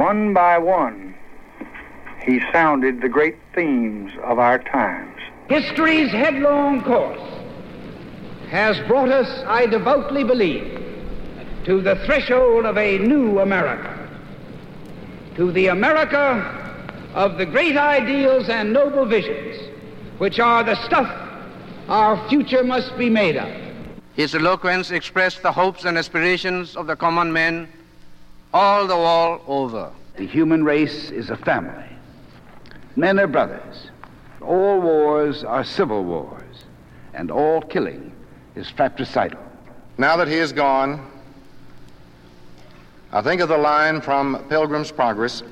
One by one, he sounded the great themes of our times. History's headlong course has brought us, I devoutly believe, to the threshold of a new America, to the America of the great ideals and noble visions, which are the stuff our future must be made of. His eloquence expressed the hopes and aspirations of the common man all the world over. The human race is a family. Men are brothers. All wars are civil wars, and all killing is fratricidal. Now that he is gone, I think of the line from Pilgrim's Progress.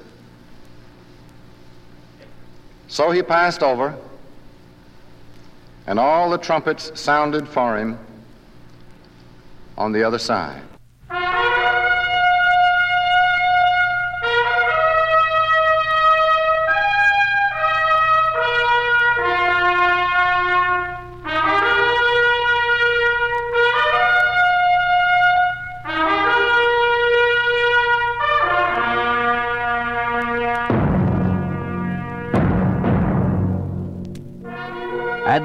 So he passed over, and all the trumpets sounded for him on the other side.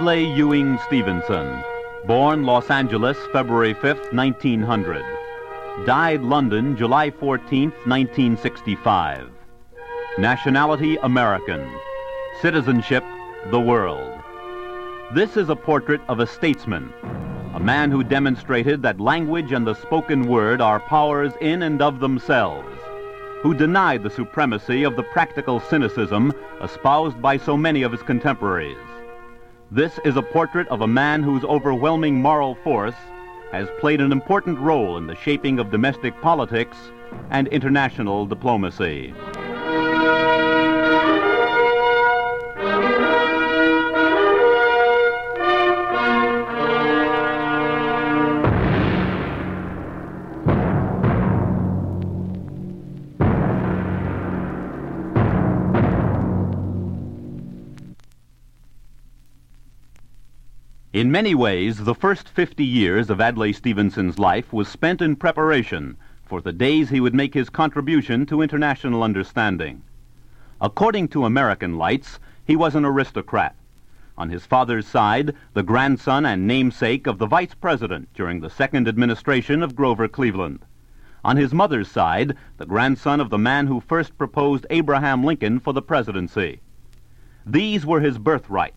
Adlai Ewing Stevenson, born Los Angeles, February 5, 1900. Died London, July 14, 1965. Nationality American. Citizenship the world. This is a portrait of a statesman, a man who demonstrated that language and the spoken word are powers in and of themselves, who denied the supremacy of the practical cynicism espoused by so many of his contemporaries. This is a portrait of a man whose overwhelming moral force has played an important role in the shaping of domestic politics and international diplomacy. In many ways, the first 50 years of Adlai Stevenson's life was spent in preparation for the days he would make his contribution to international understanding. According to American lights, he was an aristocrat. On his father's side, the grandson and namesake of the vice president during the second administration of Grover Cleveland. On his mother's side, the grandson of the man who first proposed Abraham Lincoln for the presidency. These were his birthright.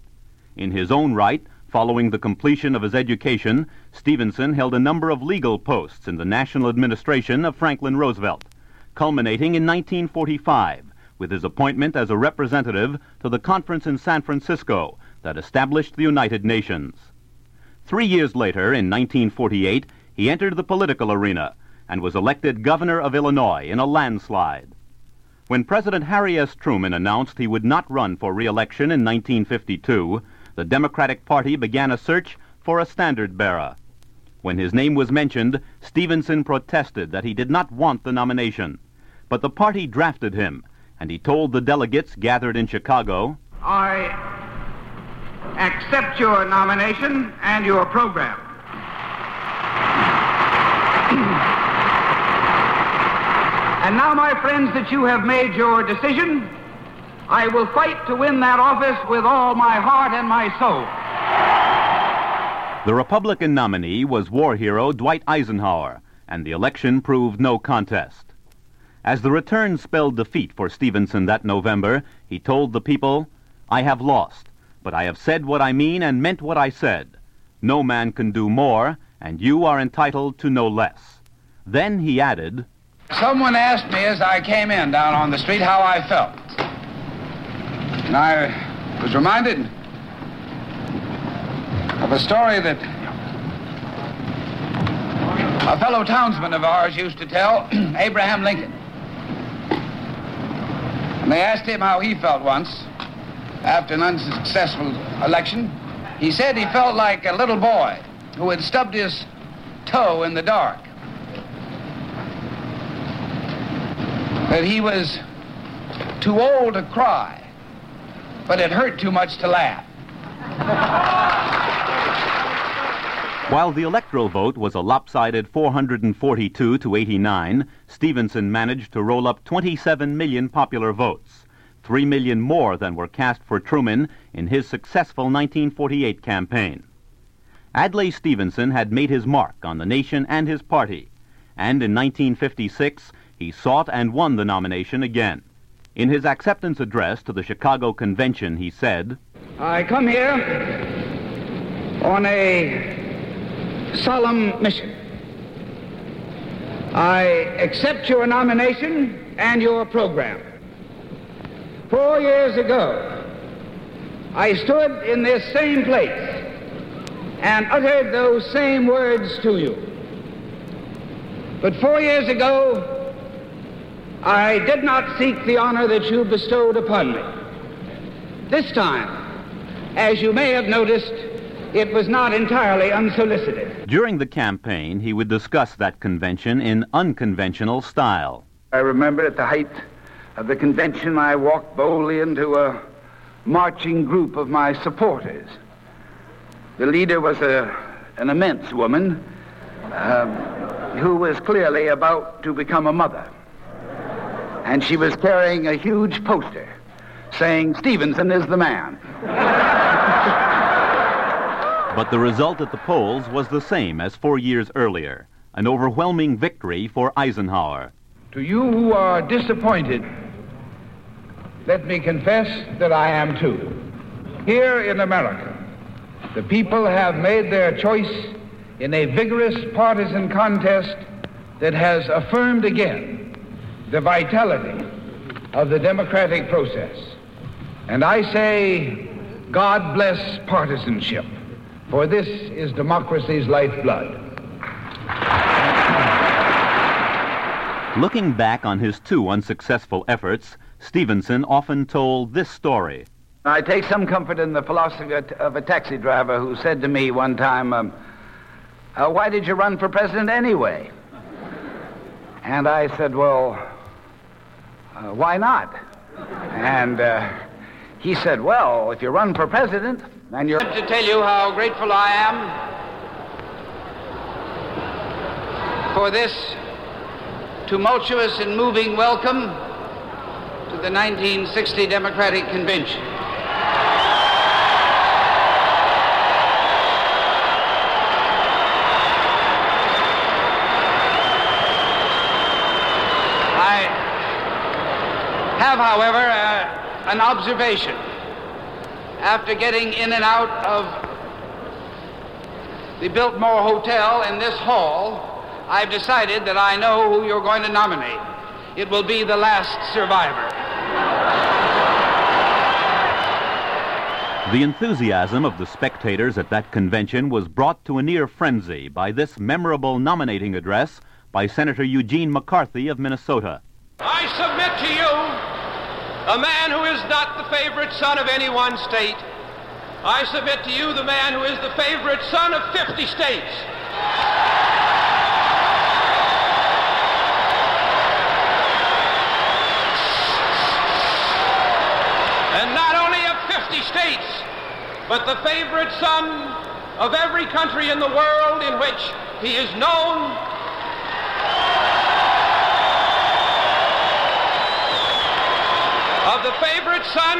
In his own right, Following the completion of his education, Stevenson held a number of legal posts in the national administration of Franklin Roosevelt, culminating in 1945 with his appointment as a representative to the conference in San Francisco that established the United Nations. Three years later, in 1948, he entered the political arena and was elected governor of Illinois in a landslide. When President Harry S. Truman announced he would not run for re-election in 1952, the Democratic Party began a search for a standard bearer. When his name was mentioned, Stevenson protested that he did not want the nomination. But the party drafted him, and he told the delegates gathered in Chicago, I accept your nomination and your program. and now, my friends, that you have made your decision, I will fight to win that office with all my heart and my soul. The Republican nominee was war hero Dwight Eisenhower, and the election proved no contest. As the return spelled defeat for Stevenson that November, he told the people, I have lost, but I have said what I mean and meant what I said. No man can do more, and you are entitled to no less. Then he added, Someone asked me as I came in down on the street how I felt. And I was reminded of a story that a fellow townsman of ours used to tell, Abraham Lincoln. And they asked him how he felt once after an unsuccessful election. He said he felt like a little boy who had stubbed his toe in the dark. That he was too old to cry but it hurt too much to laugh. While the electoral vote was a lopsided 442 to 89, Stevenson managed to roll up 27 million popular votes, 3 million more than were cast for Truman in his successful 1948 campaign. Adlai Stevenson had made his mark on the nation and his party, and in 1956 he sought and won the nomination again. In his acceptance address to the Chicago Convention, he said, I come here on a solemn mission. I accept your nomination and your program. Four years ago, I stood in this same place and uttered those same words to you. But four years ago, I did not seek the honor that you bestowed upon me. This time, as you may have noticed, it was not entirely unsolicited. During the campaign, he would discuss that convention in unconventional style. I remember at the height of the convention, I walked boldly into a marching group of my supporters. The leader was a, an immense woman um, who was clearly about to become a mother. And she was carrying a huge poster saying, Stevenson is the man. But the result at the polls was the same as four years earlier an overwhelming victory for Eisenhower. To you who are disappointed, let me confess that I am too. Here in America, the people have made their choice in a vigorous partisan contest that has affirmed again the vitality of the democratic process. And I say, God bless partisanship for this is democracy's lifeblood. Looking back on his two unsuccessful efforts, Stevenson often told this story. I take some comfort in the philosophy of a taxi driver who said to me one time, um, uh, Why did you run for president anyway? And I said, Well, uh, why not? And uh, he said, Well, if you run for president, and you're. To tell you how grateful I am for this tumultuous and moving welcome to the 1960 Democratic Convention. I have, however, uh, an observation after getting in and out of the Biltmore Hotel in this hall, I've decided that I know who you're going to nominate. It will be the last survivor. The enthusiasm of the spectators at that convention was brought to a near frenzy by this memorable nominating address by Senator Eugene McCarthy of Minnesota. I submit to you a man who is not the favorite son of any one state. I submit to you the man who is the favorite son of 50 states. And not only of 50 states, but the favorite son of every country in the world in which he is known son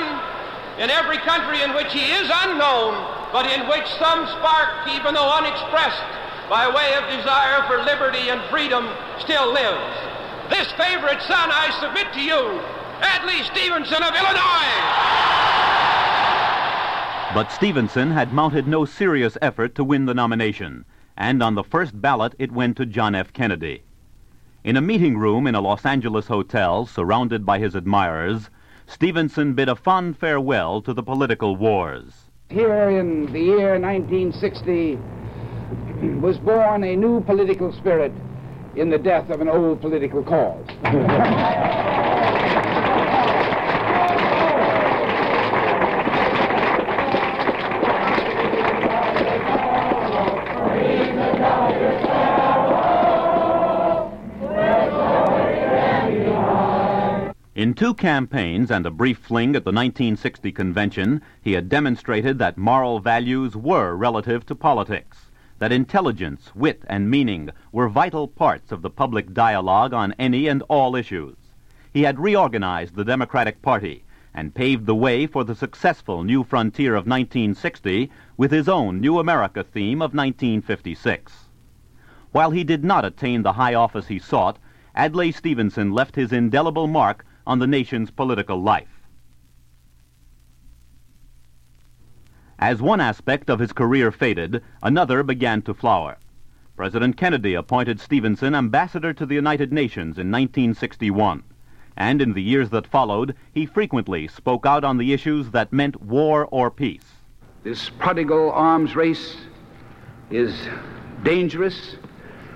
in every country in which he is unknown, but in which some spark, even though unexpressed, by way of desire for liberty and freedom, still lives. This favorite son I submit to you, Adlai Stevenson of Illinois. But Stevenson had mounted no serious effort to win the nomination, and on the first ballot it went to John F. Kennedy. In a meeting room in a Los Angeles hotel, surrounded by his admirers, Stevenson bid a fond farewell to the political wars. Here in the year 1960 was born a new political spirit in the death of an old political cause. In two campaigns and a brief fling at the 1960 convention, he had demonstrated that moral values were relative to politics. that intelligence, wit, and meaning were vital parts of the public dialogue on any and all issues. He had reorganized the Democratic Party and paved the way for the successful New Frontier of 1960 with his own New America theme of 1956. While he did not attain the high office he sought, Adlai Stevenson left his indelible mark on the nation's political life. As one aspect of his career faded, another began to flower. President Kennedy appointed Stevenson ambassador to the United Nations in 1961, and in the years that followed, he frequently spoke out on the issues that meant war or peace. This prodigal arms race is dangerous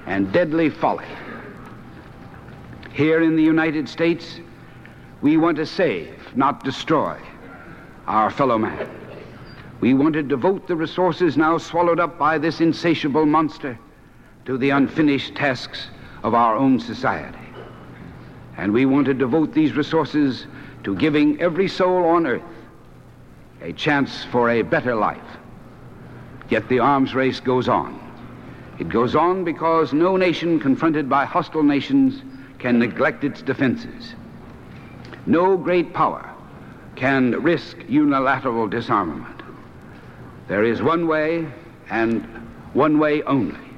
and deadly folly. Here in the United States, we want to save, not destroy, our fellow man. We want to devote the resources now swallowed up by this insatiable monster to the unfinished tasks of our own society. And we want to devote these resources to giving every soul on earth a chance for a better life. Yet the arms race goes on. It goes on because no nation confronted by hostile nations can neglect its defenses. No great power can risk unilateral disarmament. There is one way, and one way only,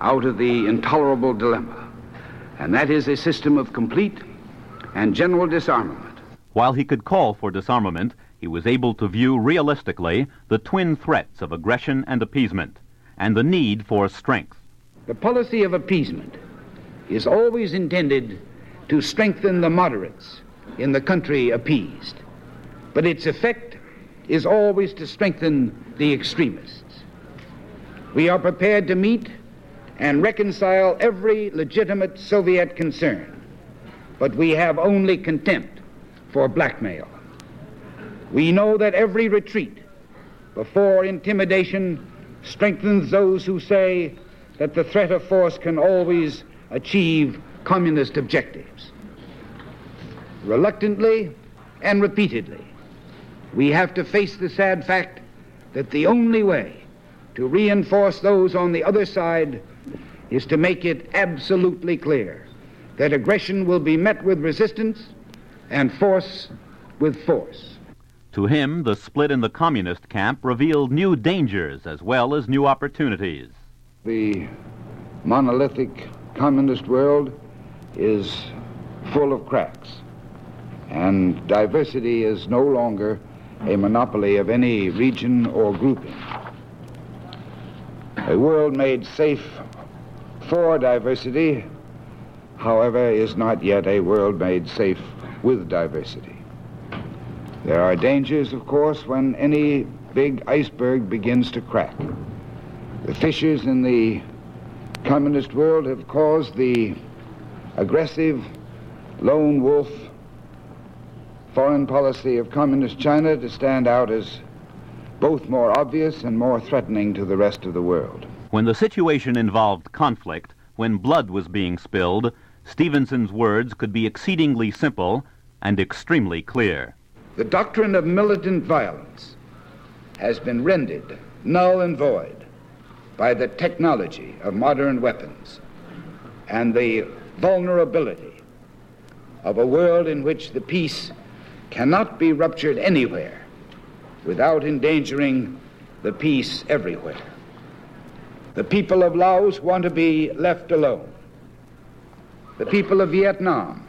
out of the intolerable dilemma, and that is a system of complete and general disarmament. While he could call for disarmament, he was able to view realistically the twin threats of aggression and appeasement, and the need for strength. The policy of appeasement is always intended to strengthen the moderates in the country appeased, but its effect is always to strengthen the extremists. We are prepared to meet and reconcile every legitimate Soviet concern, but we have only contempt for blackmail. We know that every retreat before intimidation strengthens those who say that the threat of force can always achieve communist objectives. Reluctantly and repeatedly, we have to face the sad fact that the only way to reinforce those on the other side is to make it absolutely clear that aggression will be met with resistance and force with force. To him, the split in the communist camp revealed new dangers as well as new opportunities. The monolithic communist world is full of cracks, and diversity is no longer a monopoly of any region or grouping. A world made safe for diversity, however, is not yet a world made safe with diversity. There are dangers, of course, when any big iceberg begins to crack. The fissures in the communist world have caused the aggressive lone wolf foreign policy of Communist China to stand out as both more obvious and more threatening to the rest of the world. When the situation involved conflict, when blood was being spilled, Stevenson's words could be exceedingly simple and extremely clear. The doctrine of militant violence has been rendered null and void by the technology of modern weapons and the vulnerability of a world in which the peace cannot be ruptured anywhere without endangering the peace everywhere. The people of Laos want to be left alone. The people of Vietnam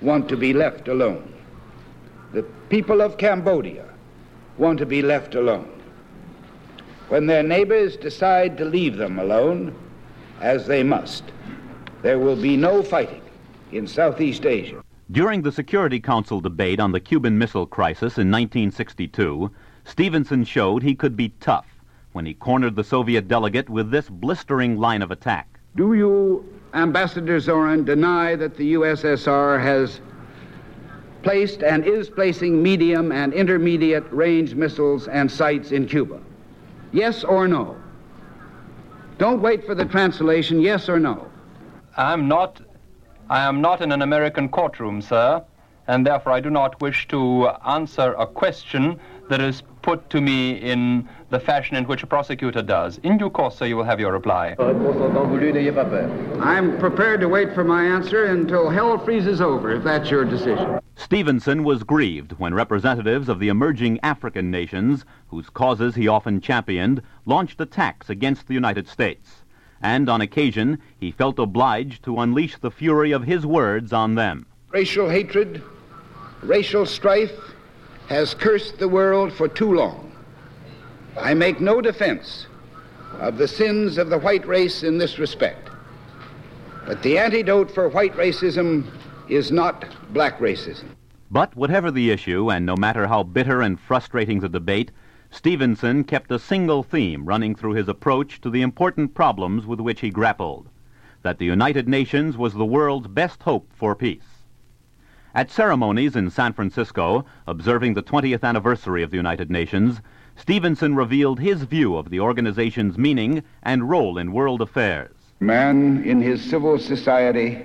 want to be left alone. The people of Cambodia want to be left alone. When their neighbors decide to leave them alone, as they must, there will be no fighting in Southeast Asia. During the Security Council debate on the Cuban Missile Crisis in 1962, Stevenson showed he could be tough when he cornered the Soviet delegate with this blistering line of attack. Do you, Ambassador Zorin, deny that the USSR has placed and is placing medium and intermediate range missiles and sites in Cuba? Yes or no? Don't wait for the translation, yes or no. I'm not I am not in an American courtroom, sir, and therefore I do not wish to answer a question that is put to me in the fashion in which a prosecutor does. In due course, sir, you will have your reply. I'm prepared to wait for my answer until hell freezes over, if that's your decision. Stevenson was grieved when representatives of the emerging African nations, whose causes he often championed, launched attacks against the United States. And on occasion, he felt obliged to unleash the fury of his words on them. Racial hatred, racial strife has cursed the world for too long. I make no defense of the sins of the white race in this respect. But the antidote for white racism is not black racism. But whatever the issue, and no matter how bitter and frustrating the debate, Stevenson kept a single theme running through his approach to the important problems with which he grappled that the United Nations was the world's best hope for peace. At ceremonies in San Francisco, observing the 20th anniversary of the United Nations, Stevenson revealed his view of the organization's meaning and role in world affairs. Man in his civil society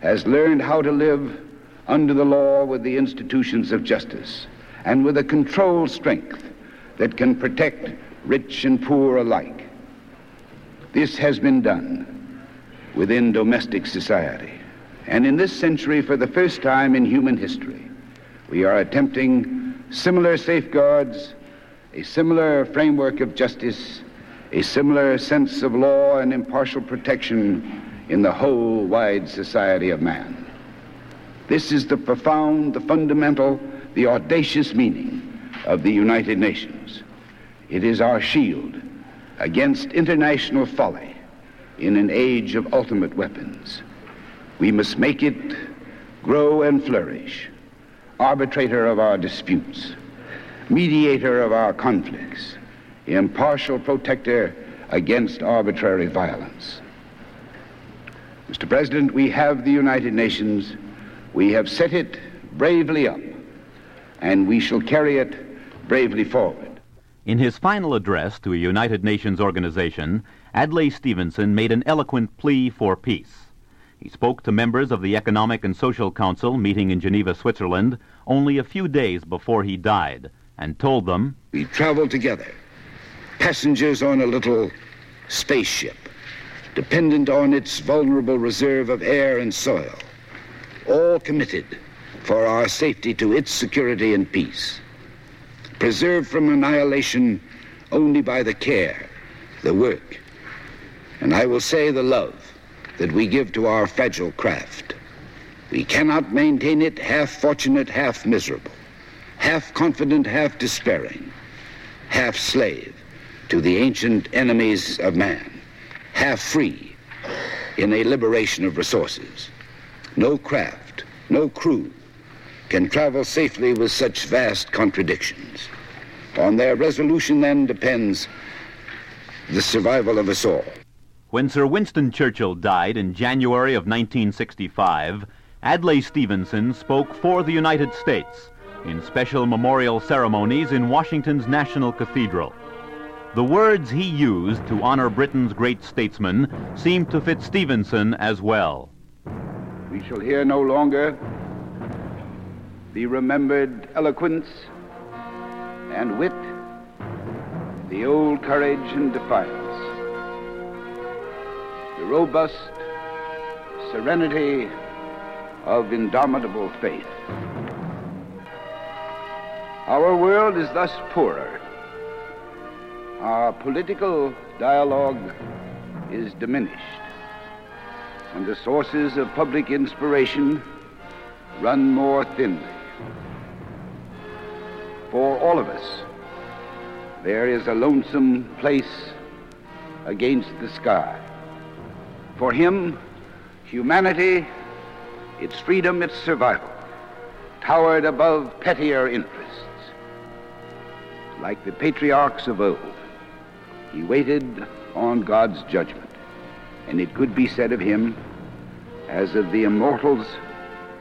has learned how to live under the law with the institutions of justice and with a controlled strength that can protect rich and poor alike. This has been done within domestic society. And in this century, for the first time in human history, we are attempting similar safeguards a similar framework of justice, a similar sense of law and impartial protection in the whole wide society of man. This is the profound, the fundamental, the audacious meaning of the United Nations. It is our shield against international folly in an age of ultimate weapons. We must make it grow and flourish, arbitrator of our disputes mediator of our conflicts, impartial protector against arbitrary violence. Mr. President, we have the United Nations. We have set it bravely up, and we shall carry it bravely forward. In his final address to a United Nations organization, Adlai Stevenson made an eloquent plea for peace. He spoke to members of the Economic and Social Council meeting in Geneva, Switzerland, only a few days before he died and told them, We travel together, passengers on a little spaceship, dependent on its vulnerable reserve of air and soil, all committed for our safety to its security and peace, preserved from annihilation only by the care, the work, and I will say the love that we give to our fragile craft. We cannot maintain it half fortunate, half miserable half confident, half despairing, half slave to the ancient enemies of man, half free in a liberation of resources. No craft, no crew can travel safely with such vast contradictions. On their resolution, then, depends the survival of us all. When Sir Winston Churchill died in January of 1965, Adlai Stevenson spoke for the United States in special memorial ceremonies in Washington's National Cathedral. The words he used to honor Britain's great statesman seemed to fit Stevenson as well. We shall hear no longer the remembered eloquence and wit, the old courage and defiance, the robust serenity of indomitable faith. Our world is thus poorer. Our political dialogue is diminished. And the sources of public inspiration run more thinly. For all of us, there is a lonesome place against the sky. For him, humanity, its freedom, its survival, towered above pettier interests like the patriarchs of old, he waited on God's judgment. And it could be said of him, as of the immortals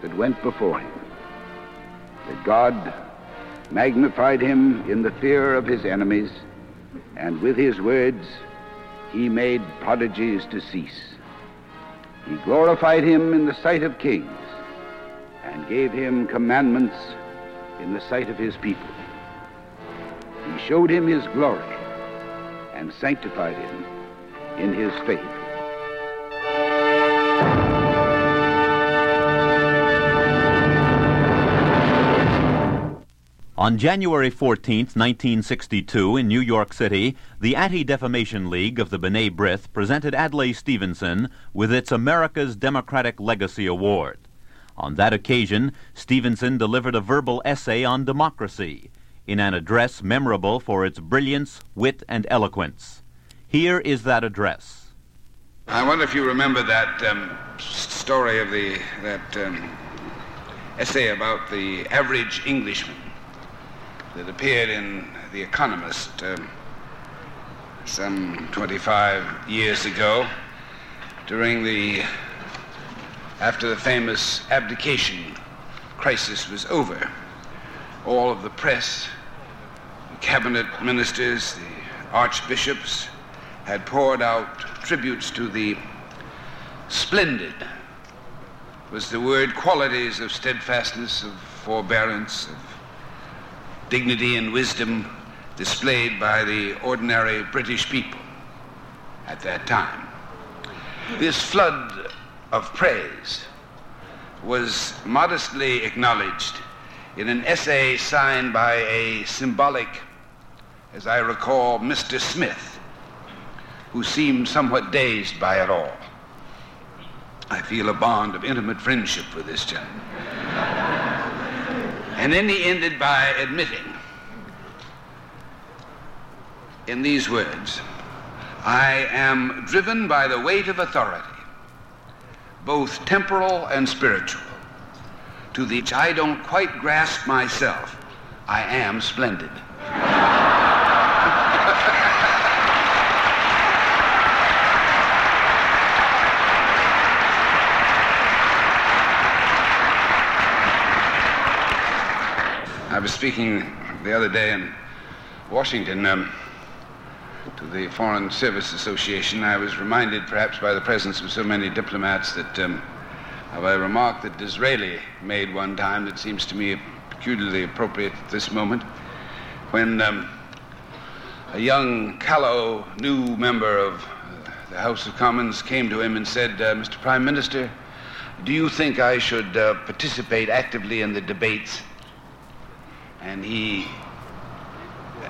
that went before him, that God magnified him in the fear of his enemies, and with his words he made prodigies to cease. He glorified him in the sight of kings, and gave him commandments in the sight of his people. He showed him his glory and sanctified him in his faith. On January 14, 1962, in New York City, the Anti Defamation League of the B'nai B'rith presented Adlai Stevenson with its America's Democratic Legacy Award. On that occasion, Stevenson delivered a verbal essay on democracy in an address memorable for its brilliance, wit, and eloquence. Here is that address. I wonder if you remember that um, story of the that um, essay about the average Englishman that appeared in The Economist um, some 25 years ago during the after the famous abdication crisis was over. All of the press, the cabinet ministers, the archbishops had poured out tributes to the splendid was the word qualities of steadfastness, of forbearance, of dignity and wisdom displayed by the ordinary British people at that time. This flood of praise was modestly acknowledged in an essay signed by a symbolic, as I recall, Mr. Smith, who seemed somewhat dazed by it all. I feel a bond of intimate friendship with this gentleman. And then he ended by admitting, in these words, I am driven by the weight of authority, both temporal and spiritual, to which I don't quite grasp myself. I am splendid. I was speaking the other day in Washington um, to the Foreign Service Association. I was reminded, perhaps by the presence of so many diplomats, that um, of a remark that Disraeli made one time that seems to me peculiarly appropriate at this moment, when um, a young, callow, new member of the House of Commons came to him and said, uh, Mr. Prime Minister, do you think I should uh, participate actively in the debates? And he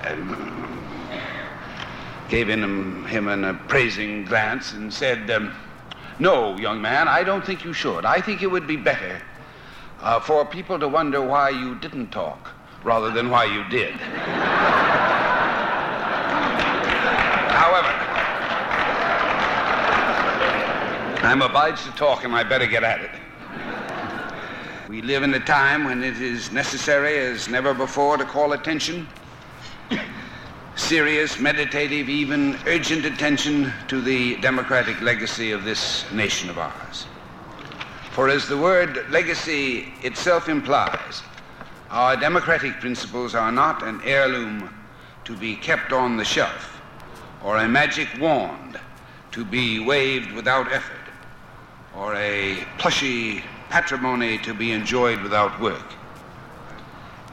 um, gave him, him an appraising glance and said, um, No, young man, I don't think you should. I think it would be better uh, for people to wonder why you didn't talk rather than why you did. However, I'm obliged to talk and I better get at it. We live in a time when it is necessary as never before to call attention, serious, meditative, even urgent attention to the democratic legacy of this nation of ours. For as the word legacy itself implies, our democratic principles are not an heirloom to be kept on the shelf or a magic wand to be waved without effort or a plushy patrimony to be enjoyed without work.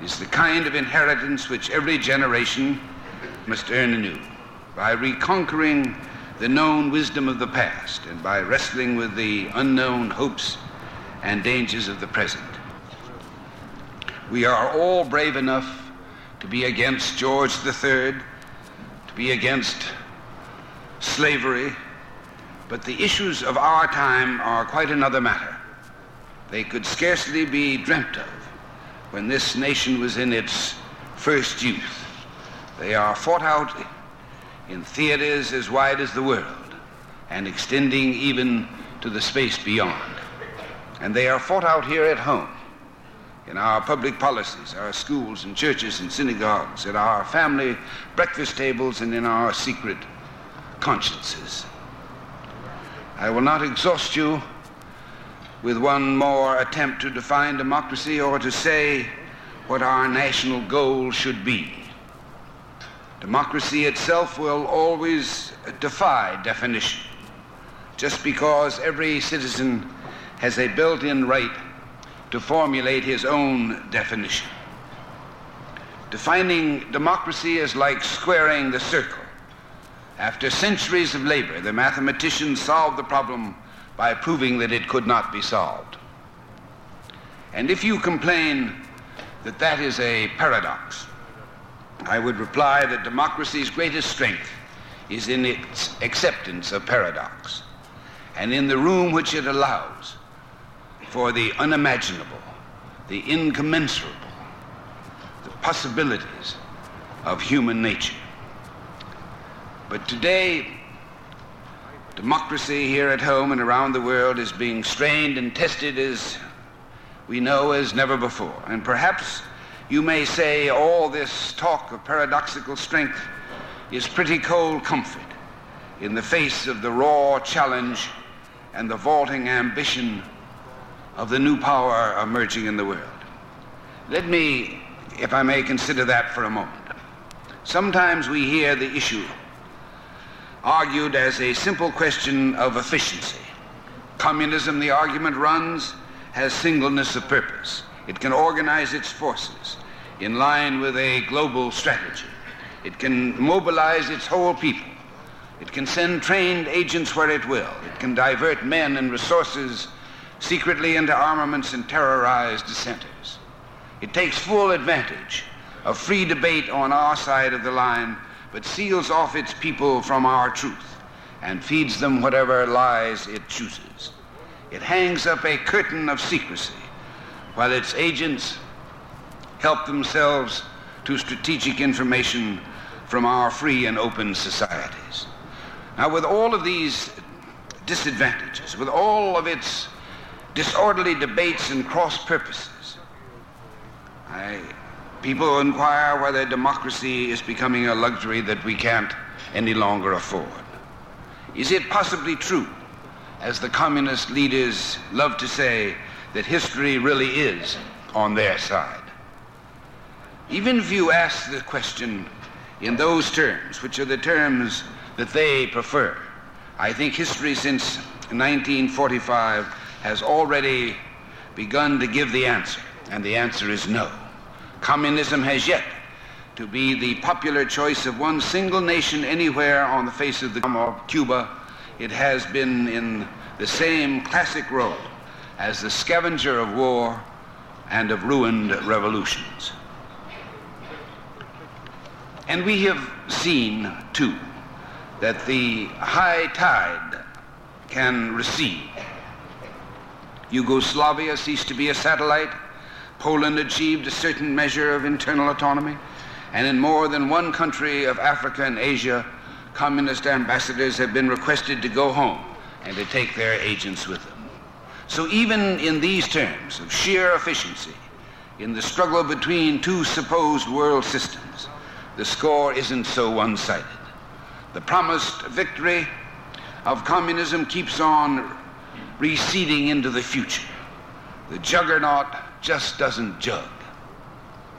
It is the kind of inheritance which every generation must earn anew by reconquering the known wisdom of the past and by wrestling with the unknown hopes and dangers of the present. We are all brave enough to be against George III, to be against slavery, but the issues of our time are quite another matter. They could scarcely be dreamt of when this nation was in its first youth. They are fought out in theaters as wide as the world and extending even to the space beyond. And they are fought out here at home in our public policies, our schools and churches and synagogues, at our family breakfast tables, and in our secret consciences. I will not exhaust you with one more attempt to define democracy or to say what our national goal should be. Democracy itself will always defy definition, just because every citizen has a built in right to formulate his own definition. Defining democracy is like squaring the circle. After centuries of labor, the mathematicians solved the problem by proving that it could not be solved. And if you complain that that is a paradox, I would reply that democracy's greatest strength is in its acceptance of paradox and in the room which it allows for the unimaginable, the incommensurable, the possibilities of human nature. But today, democracy here at home and around the world is being strained and tested as we know as never before. And perhaps you may say all this talk of paradoxical strength is pretty cold comfort in the face of the raw challenge and the vaulting ambition of the new power emerging in the world. Let me, if I may, consider that for a moment. Sometimes we hear the issue argued as a simple question of efficiency. Communism, the argument runs, has singleness of purpose. It can organize its forces in line with a global strategy. It can mobilize its whole people. It can send trained agents where it will. It can divert men and resources secretly into armaments and terrorize dissenters. It takes full advantage of free debate on our side of the line, but seals off its people from our truth and feeds them whatever lies it chooses. It hangs up a curtain of secrecy while its agents help themselves to strategic information from our free and open societies. Now, with all of these disadvantages, with all of its disorderly debates and cross purposes, I, people inquire whether democracy is becoming a luxury that we can't any longer afford. Is it possibly true, as the communist leaders love to say, that history really is on their side? Even if you ask the question in those terms, which are the terms that they prefer, I think history since 1945 has already begun to give the answer, and the answer is no. Communism has yet to be the popular choice of one single nation anywhere on the face of the of Cuba. It has been in the same classic role as the scavenger of war and of ruined revolutions. And we have seen, too, that the high tide can recede. Yugoslavia ceased to be a satellite. Poland achieved a certain measure of internal autonomy. And in more than one country of Africa and Asia, communist ambassadors have been requested to go home and to take their agents with them. So even in these terms of sheer efficiency, in the struggle between two supposed world systems, the score isn't so one-sided. The promised victory of communism keeps on receding into the future. The juggernaut just doesn't jug.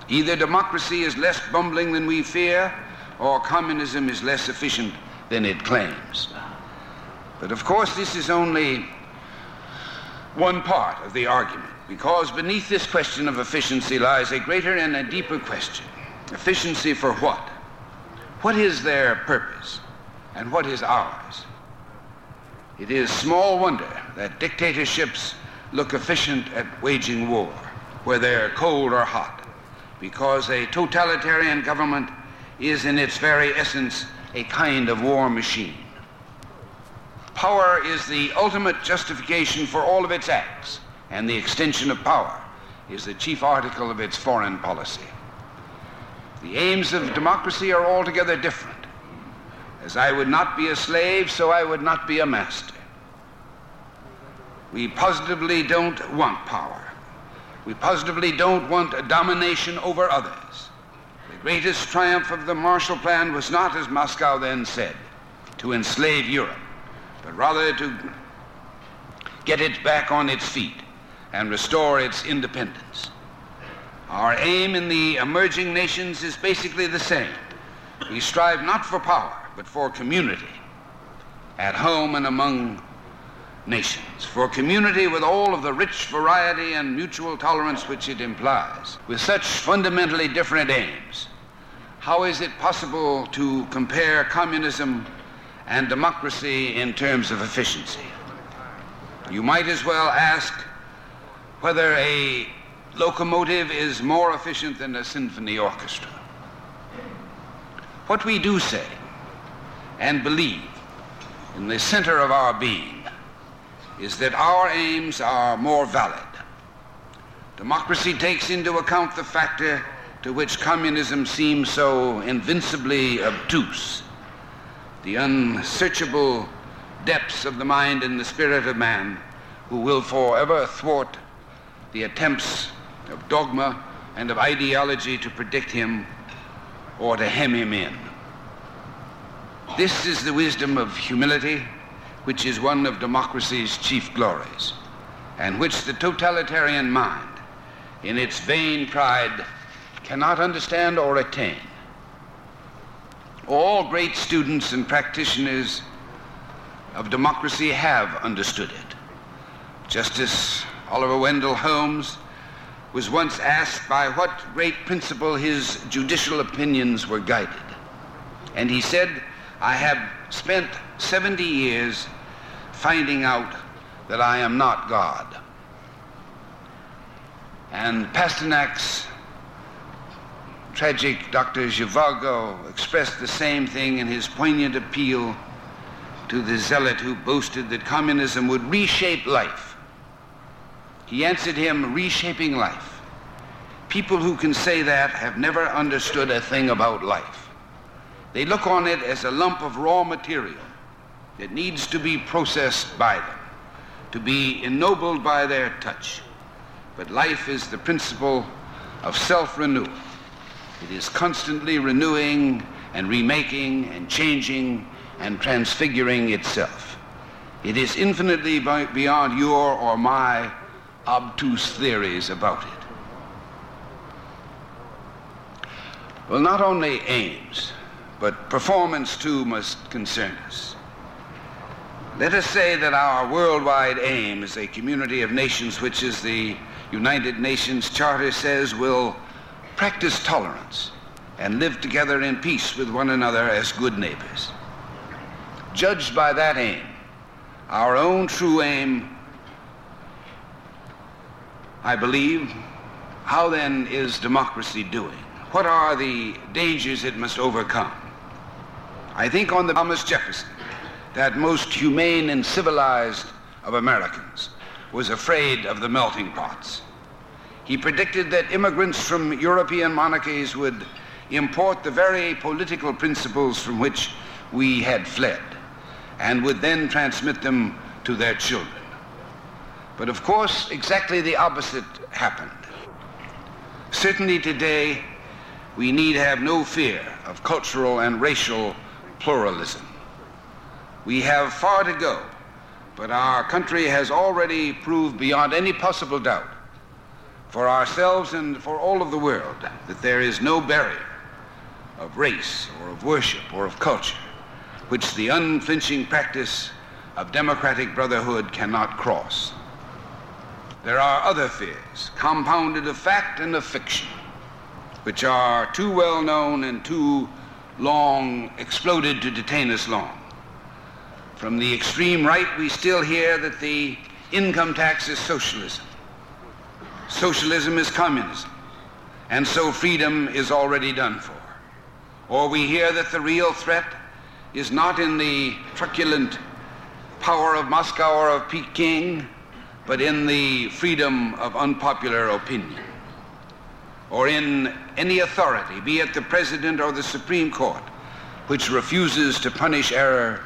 Either democracy is less bumbling than we fear, or communism is less efficient than it claims. But of course, this is only one part of the argument, because beneath this question of efficiency lies a greater and a deeper question. Efficiency for what? What is their purpose? And what is ours? It is small wonder that dictatorships look efficient at waging war, whether cold or hot, because a totalitarian government is in its very essence a kind of war machine. Power is the ultimate justification for all of its acts, and the extension of power is the chief article of its foreign policy. The aims of democracy are altogether different. As I would not be a slave, so I would not be a master. We positively don't want power. We positively don't want a domination over others. The greatest triumph of the Marshall Plan was not, as Moscow then said, to enslave Europe, but rather to get it back on its feet and restore its independence. Our aim in the emerging nations is basically the same. We strive not for power, but for community, at home and among nations, for community with all of the rich variety and mutual tolerance which it implies, with such fundamentally different aims, how is it possible to compare communism and democracy in terms of efficiency? You might as well ask whether a locomotive is more efficient than a symphony orchestra. What we do say and believe in the center of our being is that our aims are more valid. Democracy takes into account the factor to which communism seems so invincibly obtuse, the unsearchable depths of the mind and the spirit of man who will forever thwart the attempts of dogma and of ideology to predict him or to hem him in. This is the wisdom of humility, which is one of democracy's chief glories, and which the totalitarian mind, in its vain pride, cannot understand or attain. All great students and practitioners of democracy have understood it. Justice Oliver Wendell Holmes was once asked by what great principle his judicial opinions were guided. And he said, I have spent 70 years finding out that I am not God. And Pasternak's tragic Dr. Zhivago expressed the same thing in his poignant appeal to the zealot who boasted that communism would reshape life. He answered him, reshaping life. People who can say that have never understood a thing about life. They look on it as a lump of raw material that needs to be processed by them, to be ennobled by their touch. But life is the principle of self-renewal. It is constantly renewing and remaking and changing and transfiguring itself. It is infinitely beyond your or my obtuse theories about it. Well, not only aims, but performance too must concern us. Let us say that our worldwide aim is a community of nations which, as the United Nations Charter says, will practice tolerance and live together in peace with one another as good neighbors. Judged by that aim, our own true aim, I believe, how then is democracy doing? What are the dangers it must overcome? I think on the Thomas Jefferson, that most humane and civilized of Americans, was afraid of the melting pots. He predicted that immigrants from European monarchies would import the very political principles from which we had fled and would then transmit them to their children. But of course, exactly the opposite happened. Certainly today, we need have no fear of cultural and racial pluralism. We have far to go, but our country has already proved beyond any possible doubt for ourselves and for all of the world that there is no barrier of race or of worship or of culture which the unflinching practice of democratic brotherhood cannot cross. There are other fears, compounded of fact and of fiction, which are too well known and too long exploded to detain us long. From the extreme right, we still hear that the income tax is socialism. Socialism is communism. And so freedom is already done for. Or we hear that the real threat is not in the truculent power of Moscow or of Peking, but in the freedom of unpopular opinion or in any authority, be it the President or the Supreme Court, which refuses to punish error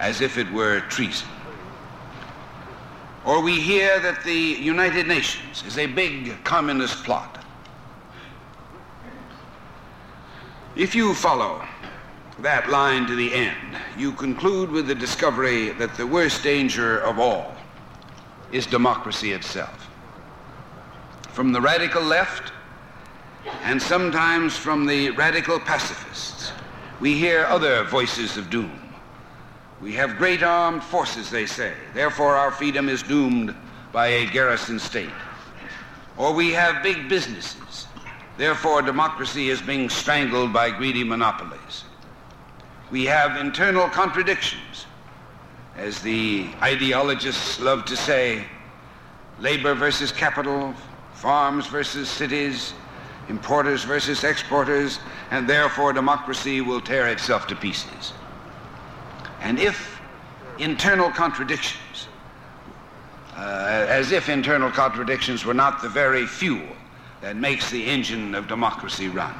as if it were treason. Or we hear that the United Nations is a big communist plot. If you follow that line to the end, you conclude with the discovery that the worst danger of all is democracy itself. From the radical left and sometimes from the radical pacifists, we hear other voices of doom. We have great armed forces, they say. Therefore, our freedom is doomed by a garrison state. Or we have big businesses. Therefore, democracy is being strangled by greedy monopolies. We have internal contradictions. As the ideologists love to say, labor versus capital, farms versus cities, importers versus exporters, and therefore democracy will tear itself to pieces. And if internal contradictions, uh, as if internal contradictions were not the very fuel that makes the engine of democracy run.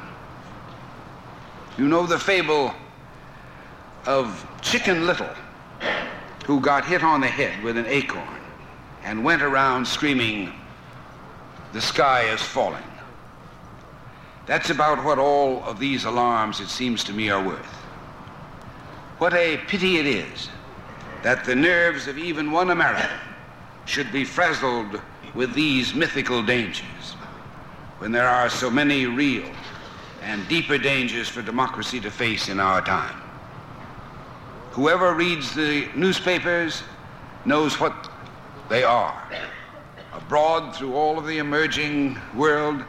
You know the fable of Chicken Little, who got hit on the head with an acorn and went around screaming, The sky is falling. That's about what all of these alarms, it seems to me, are worth. What a pity it is that the nerves of even one American should be frazzled with these mythical dangers when there are so many real and deeper dangers for democracy to face in our time. Whoever reads the newspapers knows what they are. Abroad, through all of the emerging world,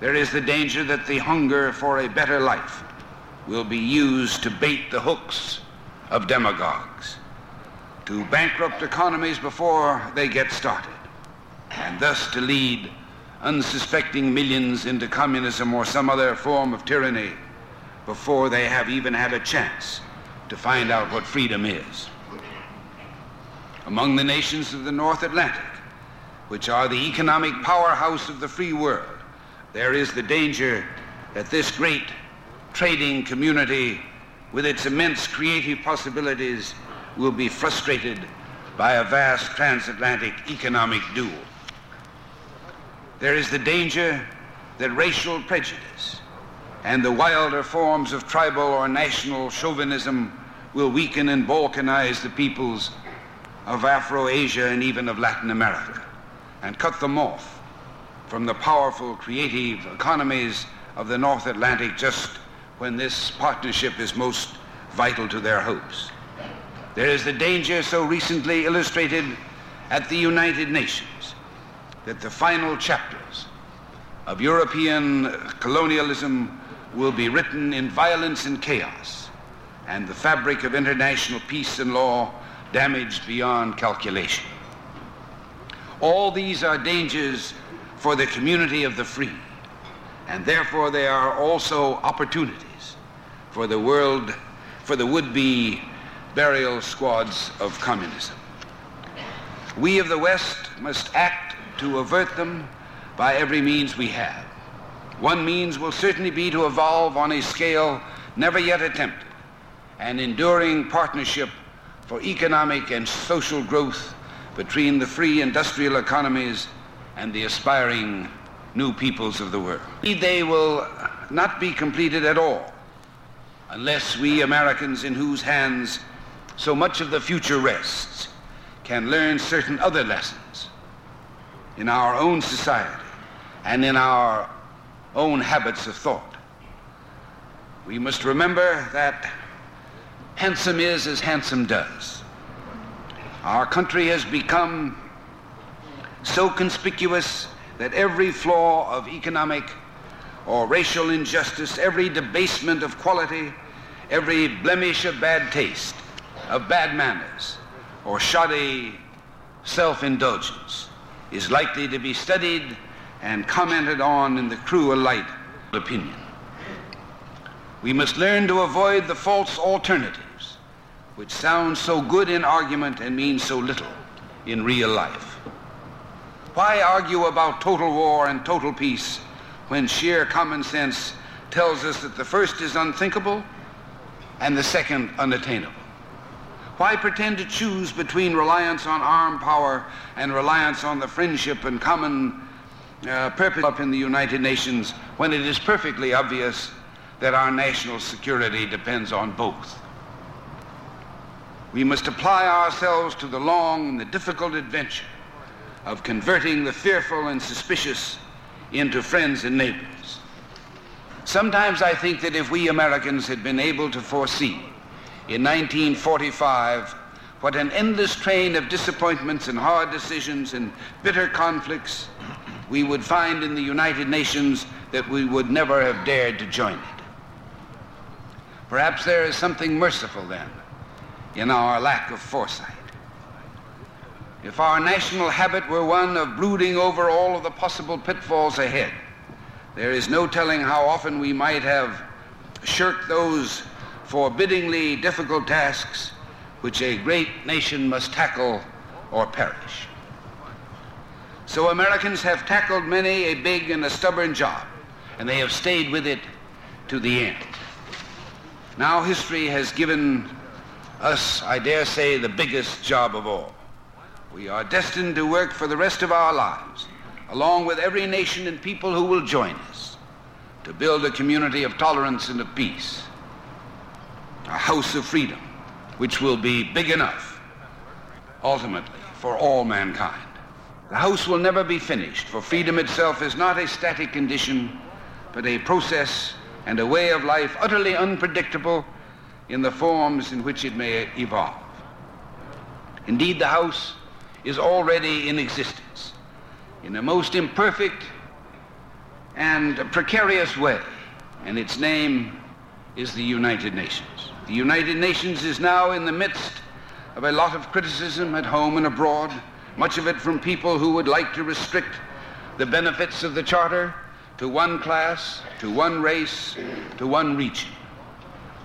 there is the danger that the hunger for a better life will be used to bait the hooks of demagogues, to bankrupt economies before they get started, and thus to lead unsuspecting millions into communism or some other form of tyranny before they have even had a chance to find out what freedom is. Among the nations of the North Atlantic, which are the economic powerhouse of the free world, there is the danger that this great trading community, with its immense creative possibilities, will be frustrated by a vast transatlantic economic duel. There is the danger that racial prejudice and the wilder forms of tribal or national chauvinism will weaken and balkanize the peoples of Afro-Asia and even of Latin America and cut them off from the powerful creative economies of the North Atlantic just when this partnership is most vital to their hopes. There is the danger so recently illustrated at the United Nations that the final chapters of European colonialism will be written in violence and chaos, and the fabric of international peace and law damaged beyond calculation. All these are dangers for the community of the free, and therefore they are also opportunities for the world, for the would-be burial squads of communism. We of the West must act to avert them by every means we have. One means will certainly be to evolve on a scale never yet attempted, an enduring partnership for economic and social growth between the free industrial economies and the aspiring new peoples of the world. They will not be completed at all unless we Americans, in whose hands so much of the future rests, can learn certain other lessons in our own society and in our own habits of thought. We must remember that handsome is as handsome does. Our country has become so conspicuous that every flaw of economic or racial injustice, every debasement of quality, every blemish of bad taste, of bad manners, or shoddy self-indulgence is likely to be studied and commented on in the cruel light of opinion. We must learn to avoid the false alternatives, which sound so good in argument and mean so little in real life. Why argue about total war and total peace when sheer common sense tells us that the first is unthinkable and the second unattainable? Why pretend to choose between reliance on armed power and reliance on the friendship and common uh, purpose up in the United Nations when it is perfectly obvious that our national security depends on both? We must apply ourselves to the long and the difficult adventure of converting the fearful and suspicious into friends and neighbors. Sometimes I think that if we Americans had been able to foresee in 1945 what an endless train of disappointments and hard decisions and bitter conflicts we would find in the United Nations that we would never have dared to join it. Perhaps there is something merciful then in our lack of foresight. If our national habit were one of brooding over all of the possible pitfalls ahead, there is no telling how often we might have shirked those forbiddingly difficult tasks which a great nation must tackle or perish. So Americans have tackled many a big and a stubborn job, and they have stayed with it to the end. Now history has given us, I dare say, the biggest job of all. We are destined to work for the rest of our lives, along with every nation and people who will join us, to build a community of tolerance and of peace, a house of freedom, which will be big enough, ultimately, for all mankind. The house will never be finished, for freedom itself is not a static condition, but a process and a way of life utterly unpredictable in the forms in which it may evolve. Indeed, the house is already in existence in a most imperfect and precarious way, and its name is the United Nations. The United Nations is now in the midst of a lot of criticism at home and abroad, much of it from people who would like to restrict the benefits of the Charter to one class, to one race, to one region.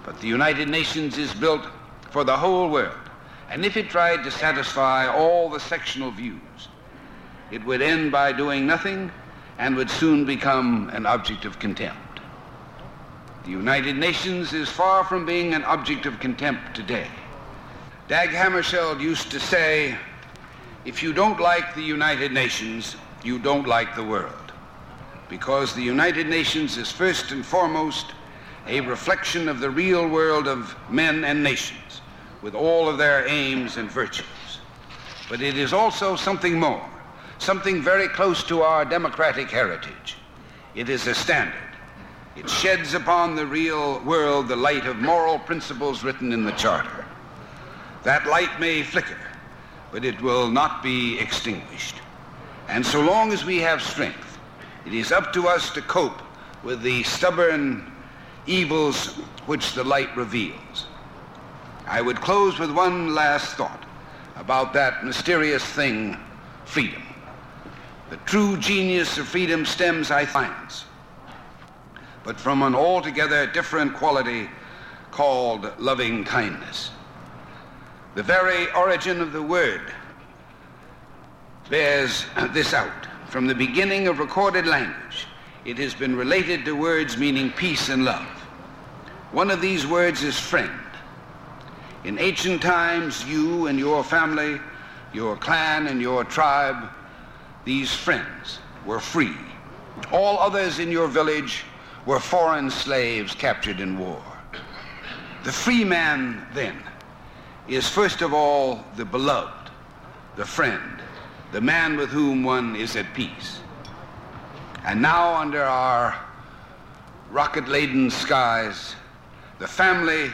But the United Nations is built for the whole world. And if it tried to satisfy all the sectional views, it would end by doing nothing and would soon become an object of contempt. The United Nations is far from being an object of contempt today. Dag Hammarskjöld used to say, if you don't like the United Nations, you don't like the world. Because the United Nations is first and foremost a reflection of the real world of men and nations, with all of their aims and virtues. But it is also something more, something very close to our democratic heritage. It is a standard. It sheds upon the real world the light of moral principles written in the Charter. That light may flicker, but it will not be extinguished. And so long as we have strength, it is up to us to cope with the stubborn evils which the light reveals. I would close with one last thought about that mysterious thing, freedom. The true genius of freedom stems, I find, but from an altogether different quality called loving kindness. The very origin of the word bears this out. From the beginning of recorded language, it has been related to words meaning peace and love. One of these words is friend. In ancient times, you and your family, your clan and your tribe, these friends were free. All others in your village were foreign slaves captured in war. The free man, then, is first of all the beloved, the friend, the man with whom one is at peace. And now, under our rocket laden skies, the family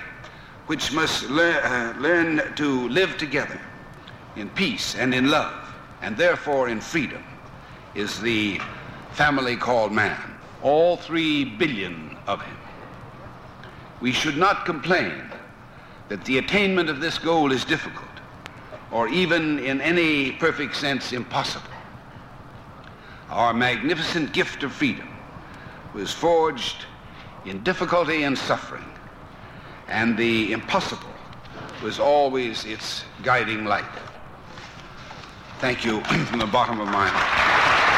which must uh, learn to live together in peace and in love, and therefore in freedom, is the family called man. All three billion of him. We should not complain that the attainment of this goal is difficult, or even in any perfect sense impossible. Our magnificent gift of freedom was forged in difficulty and suffering and the impossible was always its guiding light. Thank you from the bottom of my heart.